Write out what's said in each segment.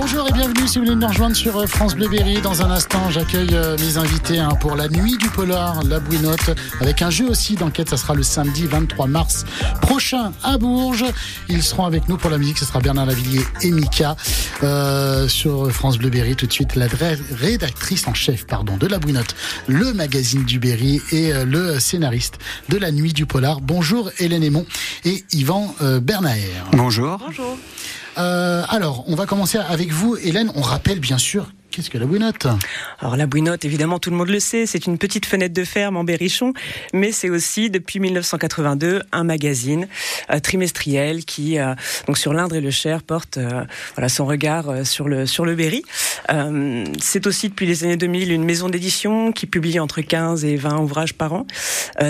Bonjour et bienvenue si vous voulez nous rejoindre sur euh, France Bleu Berry. Dans un instant, j'accueille euh, mes invités hein, pour la nuit du polar, la bouinotte, avec un jeu aussi d'enquête. Ça sera le samedi 23 mars prochain à Bourges. Ils seront avec nous pour la musique. Ce sera Bernard Lavillier et Mika euh, sur France Bleu Berry. Tout de suite, la rédactrice en chef pardon, de la bouinotte, le magazine du Berry et le scénariste de la nuit du polar. Bonjour Hélène Aymon et Yvan Bernaer. Bonjour. Bonjour. Euh, alors, on va commencer avec vous, Hélène. On rappelle bien sûr Qu'est-ce que la bouinotte? Alors la bouinotte, évidemment, tout le monde le sait, c'est une petite fenêtre de ferme en berrichon, mais c'est aussi depuis 1982 un magazine euh, trimestriel qui, euh, donc sur l'Indre et le Cher, porte euh, voilà son regard sur le sur le Berry. c'est aussi depuis les années 2000 une maison d'édition qui publie entre 15 et 20 ouvrages par an,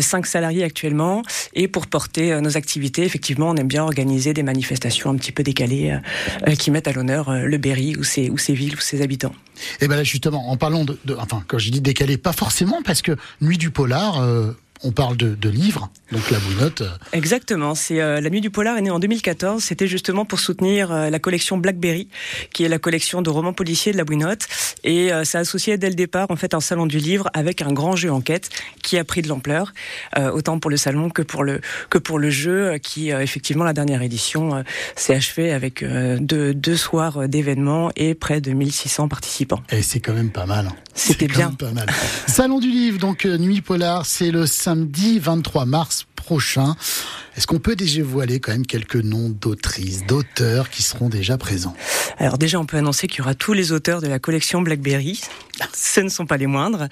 5 salariés actuellement, et pour porter nos activités, effectivement, on aime bien organiser des manifestations un petit peu décalées qui mettent à l'honneur le Berry ou ou ses villes ou ses habitants. Et bien là justement, en parlant de, de, enfin quand je dis décalé, pas forcément parce que Nuit du polar. Euh, on parle de, de, livres, donc la bouinotte. Euh. Exactement. C'est euh, la Nuit du Polar est née en 2014. C'était justement pour soutenir euh, la collection Blackberry, qui est la collection de romans policiers de la bouinotte, et ça associait dès le départ en fait un salon du livre avec un grand jeu enquête qui a pris de l'ampleur, autant pour le salon que pour le que pour le jeu, qui effectivement la dernière édition s'est achevée avec deux, deux soirs d'événements et près de 1600 participants. Et c'est quand même pas mal. Hein. C'était bien. Pas mal. salon du livre, donc Nuit Polar, c'est le samedi 23 mars prochain. Est-ce qu'on peut déjà voiler quand même quelques noms d'autrices, d'auteurs qui seront déjà présents? Alors déjà, on peut annoncer qu'il y aura tous les auteurs de la collection Blackberry. Ce ne sont pas les moindres.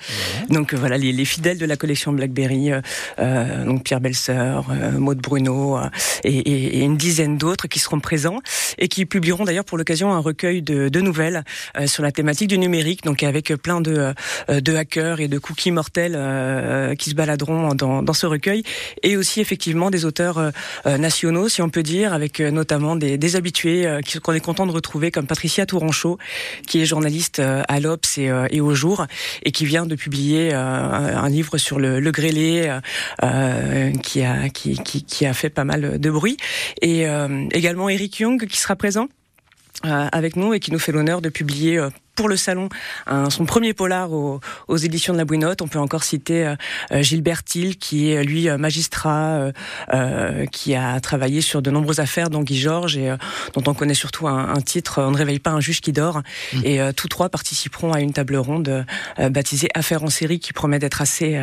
Donc voilà, les, fidèles de la collection Blackberry, euh, euh donc Pierre Belseur, euh, Maud Bruno euh, et, et, une dizaine d'autres qui seront présents et qui publieront d'ailleurs pour l'occasion un recueil de, de nouvelles euh, sur la thématique du numérique, donc avec plein de, de hackers et de cookies mortels qui se baladeront dans, dans ce recueil et aussi effectivement des auteurs euh, euh, nationaux, si on peut dire, avec euh, notamment des, des habitués qu'on est content de retrouver, comme Patricia Touranchot, qui est journaliste à l'Obs et, et, au Jour, et qui vient de publier un livre sur le, le grêlé, qui, a, qui, qui, qui, a fait pas mal de bruit, et également Eric Young, qui sera présent. avec nous et qui nous fait l'honneur de publier pour le salon son premier polar aux, éditions de la Bouinotte. On peut encore citer euh, euh, Gilbert Thiel, qui est lui euh, magistrat, qui a travaillé sur de nombreuses affaires, dont Guy Georges, et dont on connaît surtout un, titre On ne réveille pas un juge qui dort. Mmh. Et tous trois participeront à une table ronde baptisée Affaires en série, qui promet d'être assez,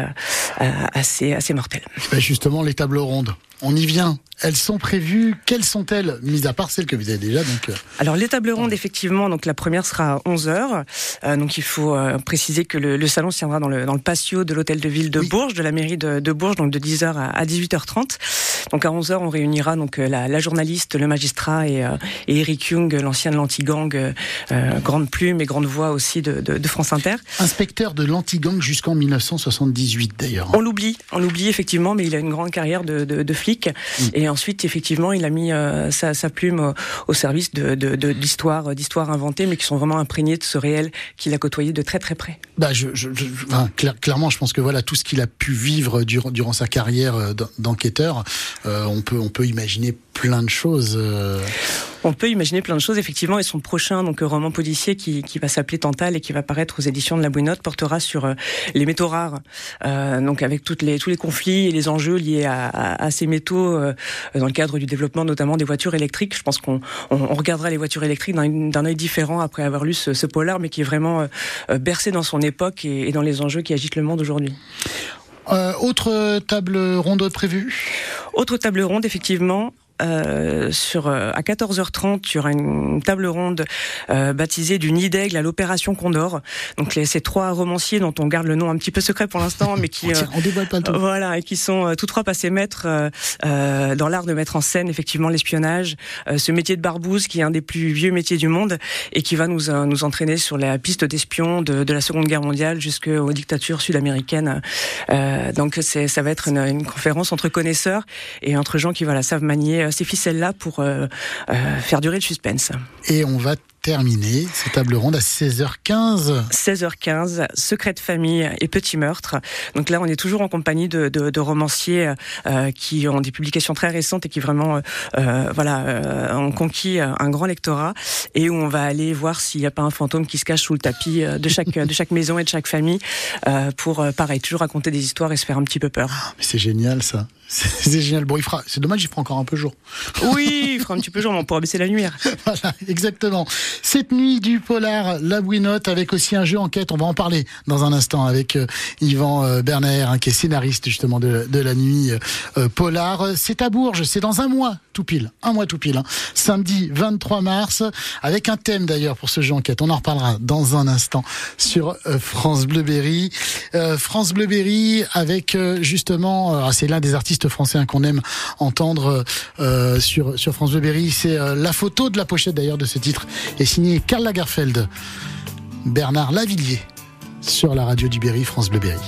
assez, assez mortelle. Ben, justement, les tables rondes. On y vient. Elles sont prévues. Quelles sont-elles, mis à part celles que vous avez déjà donc Alors les tables rondes, effectivement, donc la première sera à 11 euh, donc il faut euh, préciser que le, salon se tiendra dans le, dans le patio de l'hôtel de ville de Bourges, de la mairie de, Bourges, donc de 10h à, 18h30. Donc à 11h, on réunira donc euh, la, journaliste, le magistrat et, Eric Young, l'ancien de l'anti-gang, grande plume et grande voix aussi de, France Inter. Inspecteur de l'anti-gang jusqu'en 1978 d'ailleurs. On l'oublie, on l'oublie effectivement, mais il a une grande carrière de, flic. Et ensuite, effectivement, il a mis sa, plume au, service de, d'histoires, d'histoires inventées, mais qui sont vraiment imprégnées de ce réel qu'il a côtoyé de très très près. Bah, clairement, je pense que voilà tout ce qu'il a pu vivre durant, durant sa carrière euh, d'enquêteur, euh, on peut on peut imaginer plein de choses. Euh. On peut imaginer plein de choses, effectivement, et son prochain donc roman policier qui, qui va s'appeler Tantal et qui va paraître aux éditions de la Bouinotte portera sur les métaux rares, euh, donc avec toutes les, tous les conflits et les enjeux liés à, à, ces métaux dans le cadre du développement notamment des voitures électriques. Je pense qu'on on, regardera les voitures électriques d'un œil différent après avoir lu ce, ce polar, mais qui est vraiment bercé dans son époque et, dans les enjeux qui agitent le monde aujourd'hui. Euh, autre table ronde prévue? Autre table ronde, effectivement, euh, sur euh, à 14h30, il y aura une table ronde euh, baptisée du Nid d'Aigle à l'opération Condor. Donc les, ces trois romanciers dont on garde le nom un petit peu secret pour l'instant, mais qui on pas tout. voilà et qui sont tous trois passés maîtres dans l'art de mettre en scène effectivement l'espionnage, ce métier de barbouze qui est un des plus vieux métiers du monde et qui va nous nous entraîner sur la piste d'espions de, de, la Seconde Guerre mondiale jusqu'aux dictatures sud-américaines. donc c'est ça va être une, une conférence entre connaisseurs et entre gens qui voilà savent manier euh, ces ficelles-là pour euh, euh, faire durer le suspense. Et on va terminer cette table ronde à 16h15. 16h15, secret de famille et petit meurtre. Donc là, on est toujours en compagnie de, de, de romanciers euh, qui ont des publications très récentes et qui vraiment, euh, voilà, euh, ont conquis un grand lectorat et où on va aller voir s'il n'y a pas un fantôme qui se cache sous le tapis de chaque de chaque maison et de chaque famille pour, pareil, toujours raconter des histoires et se faire un petit peu peur. Ah, mais c'est génial ça. C'est génial. Bon, il fera. C'est dommage, il fera encore un peu jour. Oui, il fera un petit peu jour, mais on pourra baisser la lumière. voilà, exactement. Cette nuit du polar, la bouinotte, avec aussi un jeu enquête. On va en parler dans un instant avec euh, Yvan euh, Berner, hein, qui est scénariste justement de, la nuit euh, polar. C'est à Bourges. C'est dans un mois tout pile, un mois tout pile. Hein. Samedi 23 mars, avec un thème d'ailleurs pour ce jeu enquête. On en reparlera dans un instant sur France Bleu Berry. France Bleu Berry avec justement, c'est l'un des artistes français hein, qu'on aime entendre euh, sur, sur France Bleu C'est euh, la photo de la pochette d'ailleurs de ce titre est signée Karl Lagerfeld, Bernard Lavillier sur la radio du Berry, France Bleu Berry.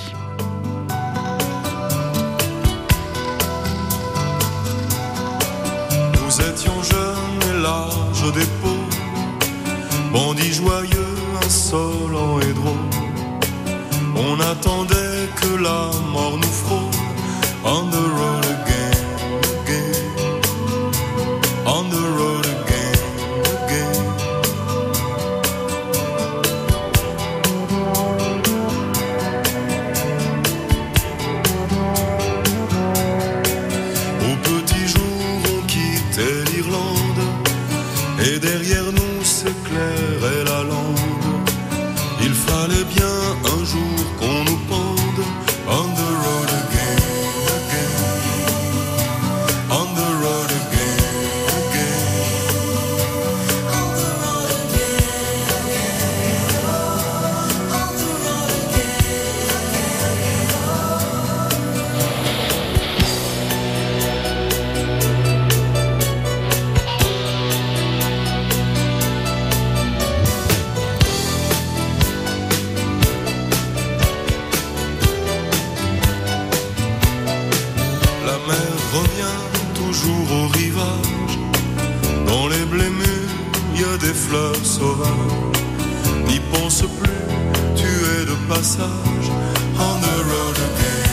Nous étions jeunes et l'âge des peaux, bandits joyeux, insolents et drôles. On attendait que la mort nous frôle on the road et derrière nous s'éclairait la lande. Il fallait bien un jour fleurs sauvages. N'y pense plus, tu es de passage. On the road again.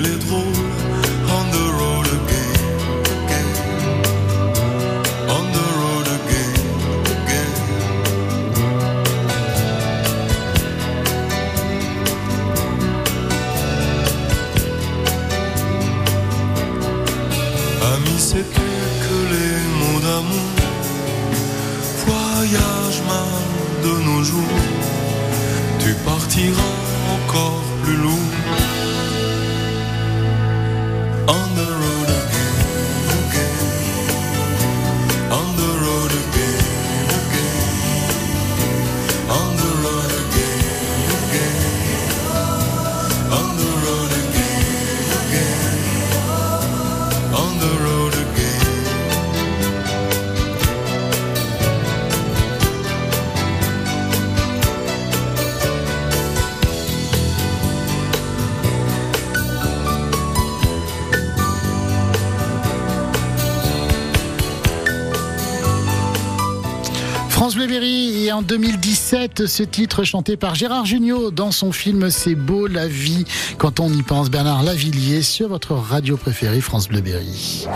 Beaux et les en 2017, ce titre chanté par Gérard Jugnot dans son film C'est beau la vie quand on y pense. Bernard Lavillier sur votre radio préférée France Bleu Berry.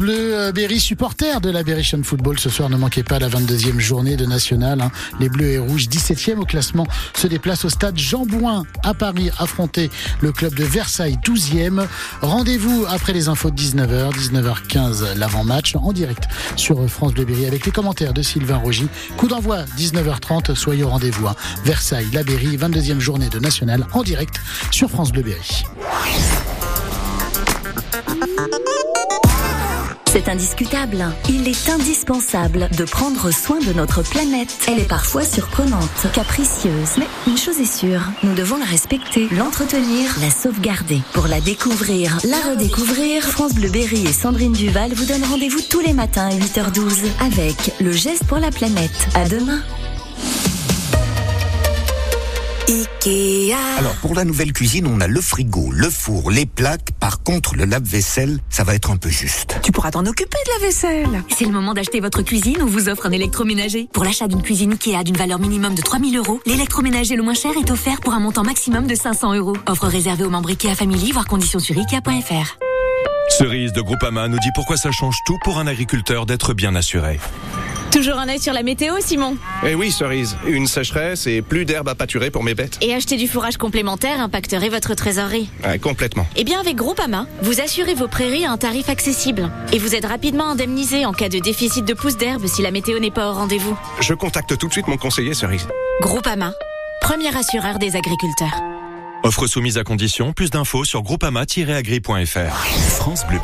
Bleu euh, Berry, supporter de la Berrichon Football. Ce soir, ne manquez pas la 22e journée de National. hein. Les Bleus et Rouges, 17e au classement, se déplacent au stade Jean Bouin à Paris, affronter le club de Versailles, 12e. Rendez-vous après les infos de 19h, 19h15, l'avant-match en direct sur France Bleu Berry avec les commentaires de Sylvain Rogy. Coup d'envoi, 19h30, soyez au rendez-vous. hein. Versailles, la Berry, 22e journée de National en direct sur France Bleu Berry. C'est indiscutable. Il est indispensable de prendre soin de notre planète. Elle est parfois surprenante, capricieuse. Mais une chose est sûre, nous devons la respecter, l'entretenir, la sauvegarder. Pour la découvrir, la redécouvrir, France Bleu Berry et Sandrine Duval vous donnent rendez-vous tous les matins à 8h12 avec le geste pour la planète. À demain. Alors pour la nouvelle cuisine, on a le frigo, le four, les plaques. Par contre, le lave-vaisselle, ça va être un peu juste. Tu pourras t'en occuper de la vaisselle. C'est le moment d'acheter votre cuisine. On vous offre un électroménager. Pour l'achat d'une cuisine Ikea d'une valeur minimum de 3000 euros, l'électroménager le moins cher est offert pour un montant maximum de 500 euros. Offre réservée aux membres Ikea Family, voire conditions sur Ikea.fr. Cerise de Groupama nous dit pourquoi ça change tout pour un agriculteur d'être bien assuré. Toujours un œil sur la météo, Simon Eh oui, Cerise. Une sécheresse et plus d'herbe à pâturer pour mes bêtes. Et acheter du fourrage complémentaire impacterait votre trésorerie. complètement. Eh bien, avec Groupama, vous assurez vos prairies à un tarif accessible. Et vous êtes rapidement indemnisé en cas de déficit de pousses d'herbe si la météo n'est pas au rendez-vous. Je contacte tout de suite mon conseiller, Cerise. Groupama, premier assureur des agriculteurs. Offre soumise à condition, plus d'infos sur groupama-agri.fr. France Bleu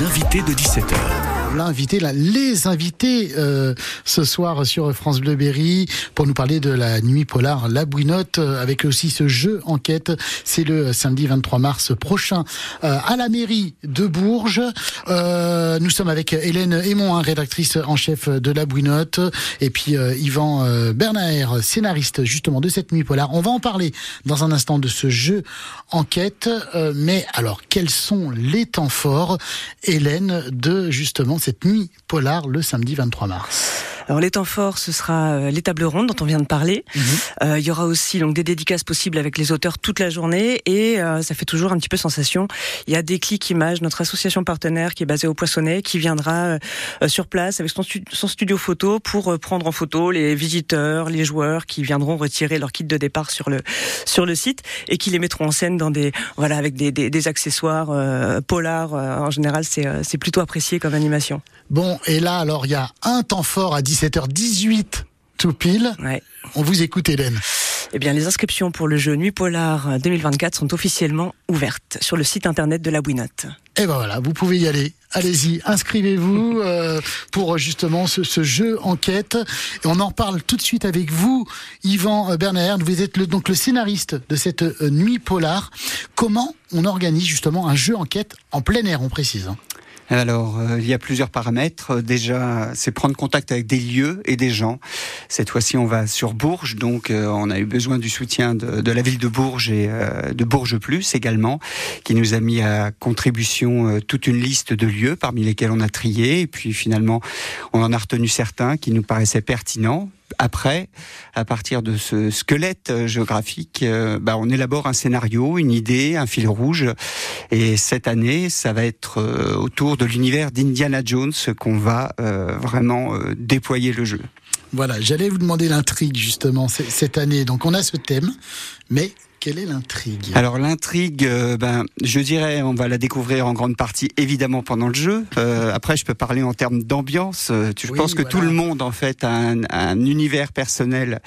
l'invité de 17h l'invité, les invités euh, ce soir sur France Bleu Berry pour nous parler de la nuit polar La Bouinotte euh, avec aussi ce jeu enquête. C'est le samedi 23 mars prochain euh, à la mairie de Bourges. nous sommes avec Hélène Aymon, hein, rédactrice en chef de La et puis Yvan Bernard, scénariste justement de cette nuit polar. On va en parler dans un instant de ce jeu enquête. mais alors, quels sont les temps forts, Hélène, de justement cette nuit polar le samedi 23 mars. Alors les temps forts, ce sera euh, les tables rondes dont on vient de parler. Mhm. Euh, il y aura aussi donc des dédicaces possibles avec les auteurs toute la journée et euh, ça fait toujours un petit peu sensation. Il y a des clics images, notre association partenaire qui est basée au Poissonnet, qui viendra sur place avec son, son, studio photo pour prendre en photo les visiteurs, les joueurs qui viendront retirer leur kit de départ sur le sur le site et qui les mettront en scène dans des voilà avec des, des, des accessoires polars. en général, c'est c'est plutôt apprécié comme animation. Bon, et là alors il y a un temps fort à 17h18 tout pile. On vous écoute Hélène. Eh bien, les inscriptions pour le jeu Nuit Polar 2024 sont officiellement ouvertes sur le site internet de la Bouinotte. Et eh ben voilà, vous pouvez y aller. Allez-y, inscrivez-vous euh, pour justement ce, jeu enquête. Et on en parle tout de suite avec vous, Yvan Bernard. Vous êtes le, donc le scénariste de cette euh, nuit polar. Comment on organise justement un jeu enquête en plein air, on précise hein? Alors, euh, il y a plusieurs paramètres. Déjà, c'est prendre contact avec des lieux et des gens. Cette fois-ci, on va sur Bourges, donc euh, on a eu besoin du soutien de, la ville de Bourges et euh, de Bourges Plus également, qui nous a mis à contribution toute une liste de lieux parmi lesquels on a trié. Et puis finalement, on en a retenu certains qui nous paraissaient pertinents après, à partir de ce squelette euh, géographique, euh, bah, on élabore un scénario, une idée, un fil rouge. Et cette année, ça va être euh, autour de l'univers d'Indiana Jones qu'on va vraiment déployer le jeu. Voilà, j'allais vous demander l'intrigue justement cette année. Donc on a ce thème, mais quelle est l'intrigue Alors l'intrigue, euh, ben, je dirais, on va la découvrir en grande partie évidemment pendant le jeu. Euh, après, je peux parler en termes d'ambiance. Euh, je pense que tout le monde en fait a un, univers personnel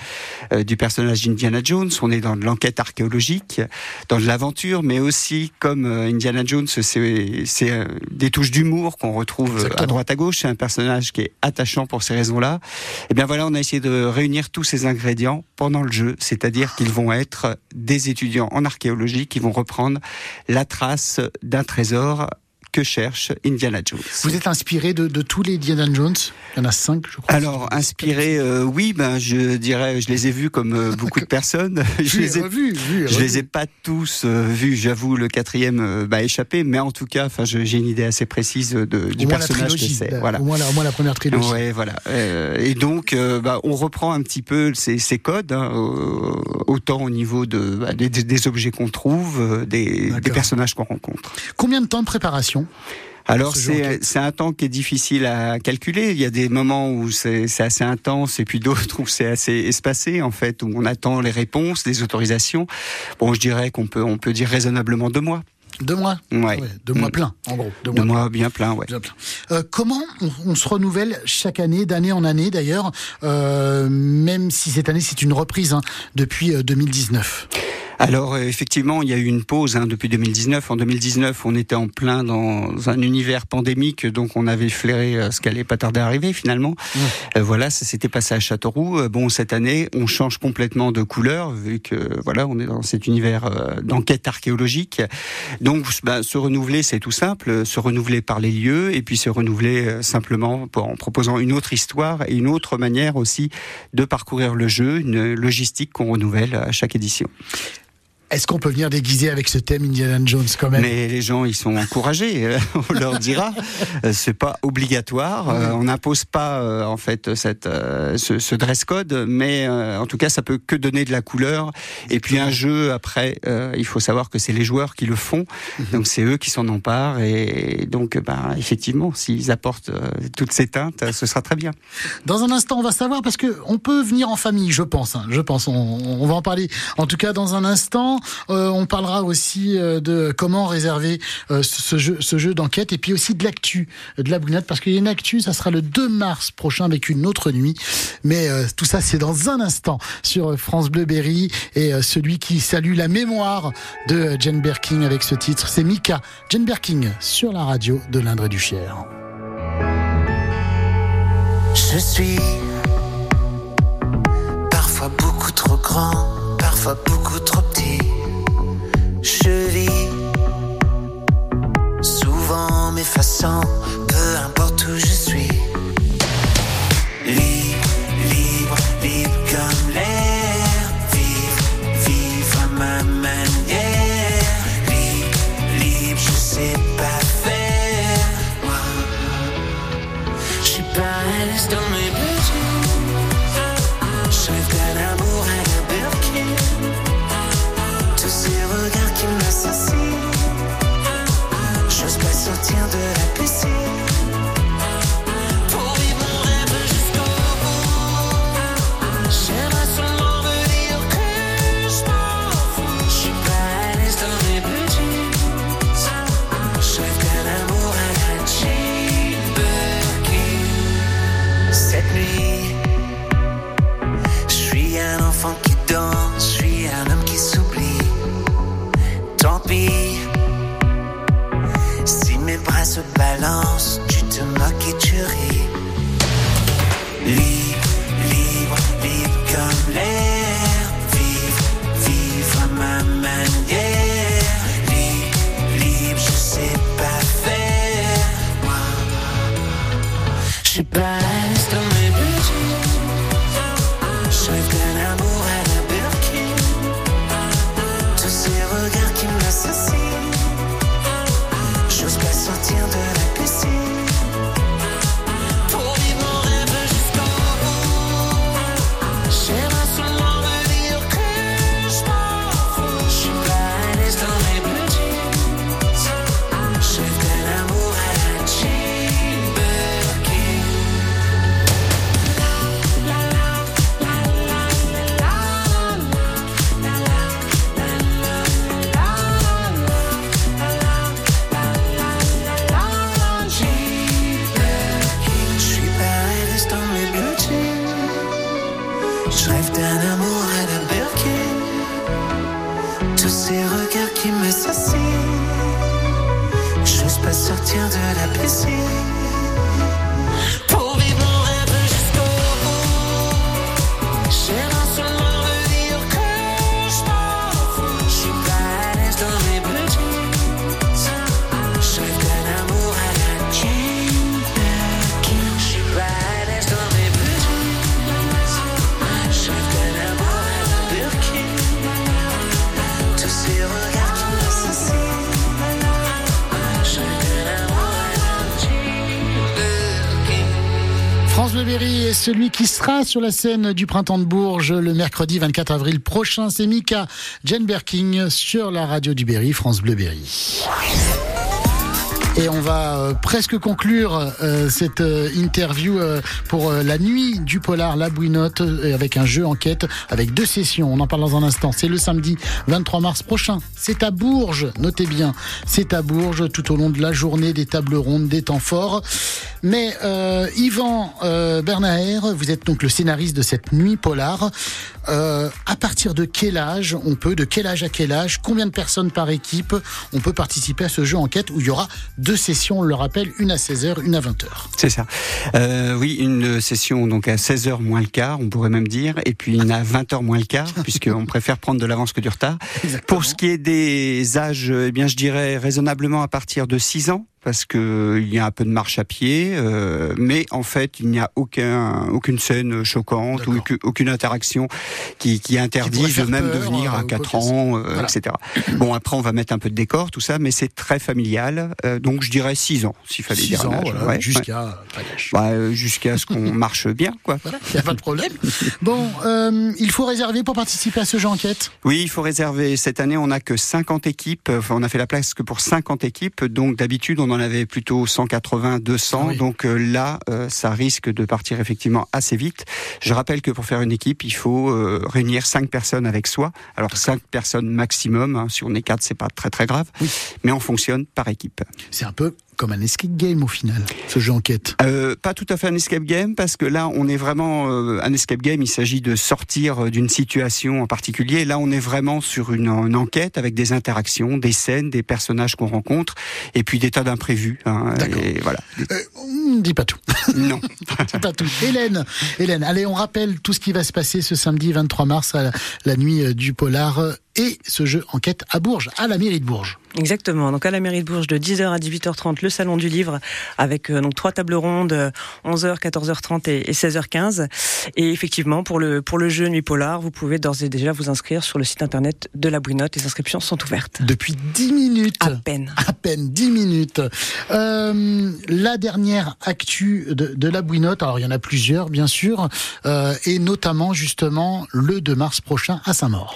du personnage d'Indiana Jones. On est dans de l'enquête archéologique, dans de l'aventure, mais aussi comme Indiana Jones, c'est des touches d'humour qu'on retrouve à droite à gauche. C'est un personnage qui est attachant pour ces raisons-là. Et eh bien voilà, on a essayé de réunir tous ces ingrédients pendant le jeu, c'est-à-dire qu'ils vont être des étudiants en archéologie qui vont reprendre la trace d'un trésor que cherche Indiana Jones. Vous êtes inspiré de, tous les Indiana Jones? Il y en a cinq, je crois. Alors, inspiré, euh, oui, ben, je dirais, je les ai vus comme euh, beaucoup de personnes. je les ai revus, je les ai pas tous euh, vus. J'avoue, le quatrième bah, échappé, mais en tout cas, j'ai une idée assez précise de, du personnage que c'est. Voilà. Au moins, la, au moins la première trilogie. Ouais, voilà. et donc, bah, on reprend un petit peu ces, ces codes, hein, autant au niveau de, bah, des, des, objets qu'on trouve, des, des personnages qu'on rencontre. Combien de temps de préparation? Alors c'est un temps qui est difficile à calculer. Il y a des moments où c'est assez intense et puis d'autres où c'est assez espacé en fait, où on attend les réponses, les autorisations. Bon, je dirais qu'on peut on peut dire raisonnablement deux mois. Deux mois? Ouais. Deux mois mm. pleins, en gros. Deux, mois, bien pleins, ouais. Euh, comment on, se renouvelle chaque année, d'année en année d'ailleurs, euh, même si cette année c'est une reprise hein, depuis 2019 euh, alors euh, effectivement, il y a eu une pause hein, depuis 2019. En 2019, on était en plein dans un univers pandémique, donc on avait flairé euh, ce qui allait pas tarder à arriver finalement. Mmh. Euh, voilà, ça s'était passé à Châteauroux. bon, cette année, on change complètement de couleur vu que voilà, on est dans cet univers d'enquête archéologique. Donc, bah, se renouveler, c'est tout simple. Se renouveler par les lieux et puis se renouveler simplement en proposant une autre histoire et une autre manière aussi de parcourir le jeu, une logistique qu'on renouvelle à chaque édition. Est-ce qu'on peut venir déguiser avec ce thème Indiana Jones quand même? Mais les gens, ils sont encouragés. Euh, on leur dira, euh, c'est pas obligatoire. Euh, on n'impose pas en fait cette ce, ce, dress code, mais en tout cas, ça peut que donner de la couleur. Et puis un jeu après, il faut savoir que c'est les joueurs qui le font, mhm. donc c'est eux qui s'en emparent. Et donc, ben effectivement, s'ils apportent toutes ces teintes, ce sera très bien. Dans un instant, on va savoir parce que on peut venir en famille, je pense. Hein, je pense. On, on va en parler. En tout cas, dans un instant. Euh, on parlera aussi euh, de comment réserver euh, ce jeu, d'enquête et puis aussi de l'actu de la brunette parce qu'il y a une actu, ça sera le 2 mars prochain avec une autre nuit. Mais tout ça, c'est dans un instant sur France Bleu Berry et celui qui salue la mémoire de Jane Birkin avec ce titre, c'est Mika Jane Birkin sur la radio de l'Indre du Cher. Je suis parfois beaucoup trop grand, parfois beaucoup trop vis souvent m'effaçant, peu importe où je suis. Leave celui qui sera sur la scène du Printemps de Bourges le mercredi 24 avril prochain. C'est Mika Jane Berking sur la radio du Berry, France Bleu Berry. Et on va euh, presque conclure euh, cette euh, interview pour la nuit du polar La Bouinotte avec un jeu enquête avec deux sessions. On en parle dans un instant. C'est le samedi 23 mars prochain. C'est à Bourges. Notez bien, c'est à Bourges tout au long de la journée des tables rondes, des temps forts. Mais euh, Yvan euh, Bernaer, vous êtes donc le scénariste de cette nuit polar. Euh, à partir de quel âge on peut, de quel âge à quel âge, combien de personnes par équipe on peut participer à ce jeu enquête où il y aura deux sessions, on le rappelle, une à 16h, une à 20h. C'est ça. Euh, oui, une session donc à 16h moins le quart, on pourrait même dire, et puis une à 20h moins le quart, puisqu'on préfère prendre de l'avance que du retard. Pour ce qui est des âges, eh bien, je dirais raisonnablement à partir de 6 ans parce que il y a un peu de marche à pied, euh, mais en fait il n'y a aucun aucune scène choquante ou aucune interaction qui, qui interdit de même de venir à 4 ans, euh, etc. Bon après on va mettre un peu de décor tout ça, mais c'est très familial, euh, donc je dirais 6 ans s'il fallait dire ans, jusqu'à bah, jusqu'à ce qu'on marche bien quoi. Il n'y a pas de problème. Bon, il faut réserver pour participer à ce jeu enquête? Oui, il faut réserver. Cette année on n'a que 50 équipes, enfin, on a fait la place que pour 50 équipes, donc d'habitude on en avait plutôt 180, 200. Donc euh, là, euh, ça risque de partir effectivement assez vite. Je rappelle que pour faire une équipe, il faut euh, réunir cinq personnes avec soi. Alors cinq personnes maximum. Hein. Si on est quatre, c'est pas très très grave. Mais on fonctionne par équipe. C'est un peu comme un escape game au final, ce jeu enquête euh, Pas tout à fait un escape game, parce que là, on est vraiment euh, un escape game. Il s'agit de sortir euh, d'une situation en particulier. Là, on est vraiment sur une, enquête avec des interactions, des scènes, des personnages qu'on rencontre, et puis des tas d'imprévus. Hein, et voilà. Euh, on ne dit pas tout. Non, pas tout. Hélène, Hélène, allez, on rappelle tout ce qui va se passer ce samedi 23 mars à la, la nuit du Polar et ce jeu enquête à Bourges, à la mairie de Bourges. Exactement. Donc à la mairie de Bourges de 10h à 18h30 le salon du livre avec euh, donc trois tables rondes 11h, 14h30 et, 16h15 et effectivement pour le pour le jeu Nuit Polar, vous pouvez d'ores et déjà vous inscrire sur le site internet de la Bouinotte. Les inscriptions sont ouvertes. Depuis 10 minutes. À peine. À peine 10 minutes. Euh, la dernière actu de, de, la Bouinotte, alors il y en a plusieurs bien sûr, euh, et notamment justement le 2 mars prochain à Saint-Maur.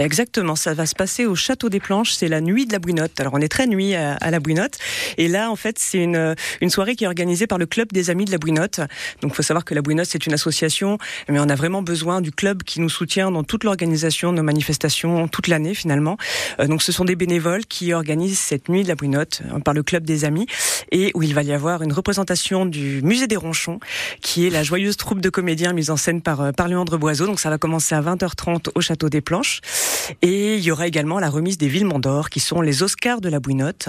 Exactement, ça va se passer au Château des Planches, c'est la nuit de la Bouinotte. Alors on est très nuit à, la Bouinotte et là en fait c'est une, une soirée qui est organisée par le club des amis de la Bouinotte. Donc il faut savoir que la Bouinotte c'est une association mais on a vraiment besoin du club qui nous soutient dans toute l'organisation nos manifestations toute l'année finalement. Euh, donc ce sont des bénévoles qui organisent cette nuit de la Bouinotte euh, par le club des amis et où il va y avoir une représentation du musée des Ronchons qui est la joyeuse troupe de comédiens mise en scène par, euh, par Léandre Boiseau. Donc ça va commencer à 20h30 au Château des Planches. Et il y aura également la remise des Villements d'Or, qui sont les Oscars de la Bouinotte,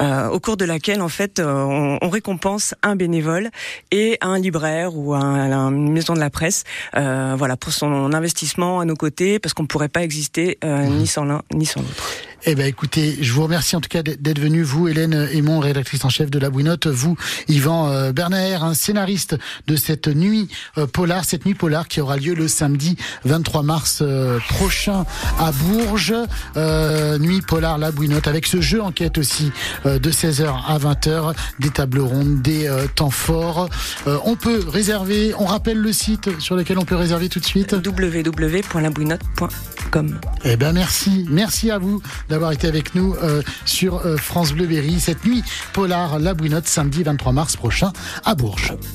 euh, au cours de laquelle en fait euh, on, on, récompense un bénévole et un libraire ou un, une maison de la presse, euh, voilà pour son investissement à nos côtés, parce qu'on ne pourrait pas exister euh, ni sans l'un ni sans l'autre. Eh ben, écoutez, je vous remercie en tout cas d'être venu, vous, Hélène Aymon, rédactrice en chef de La Bouinotte, vous, Yvan euh, Berner, un scénariste de cette nuit euh, polar, cette nuit polar qui aura lieu le samedi 23 mars euh, prochain à Bourges. nuit polar, La Bouinotte, avec ce jeu enquête aussi de 16h à 20h, des tables rondes, des temps forts. on peut réserver, on rappelle le site sur lequel on peut réserver tout de suite www.labouinotte.com. Eh ben, merci, merci à vous d'avoir été avec nous euh, sur euh, France Bleu Berry cette nuit polar La Bouinotte samedi 23 mars prochain à Bourges.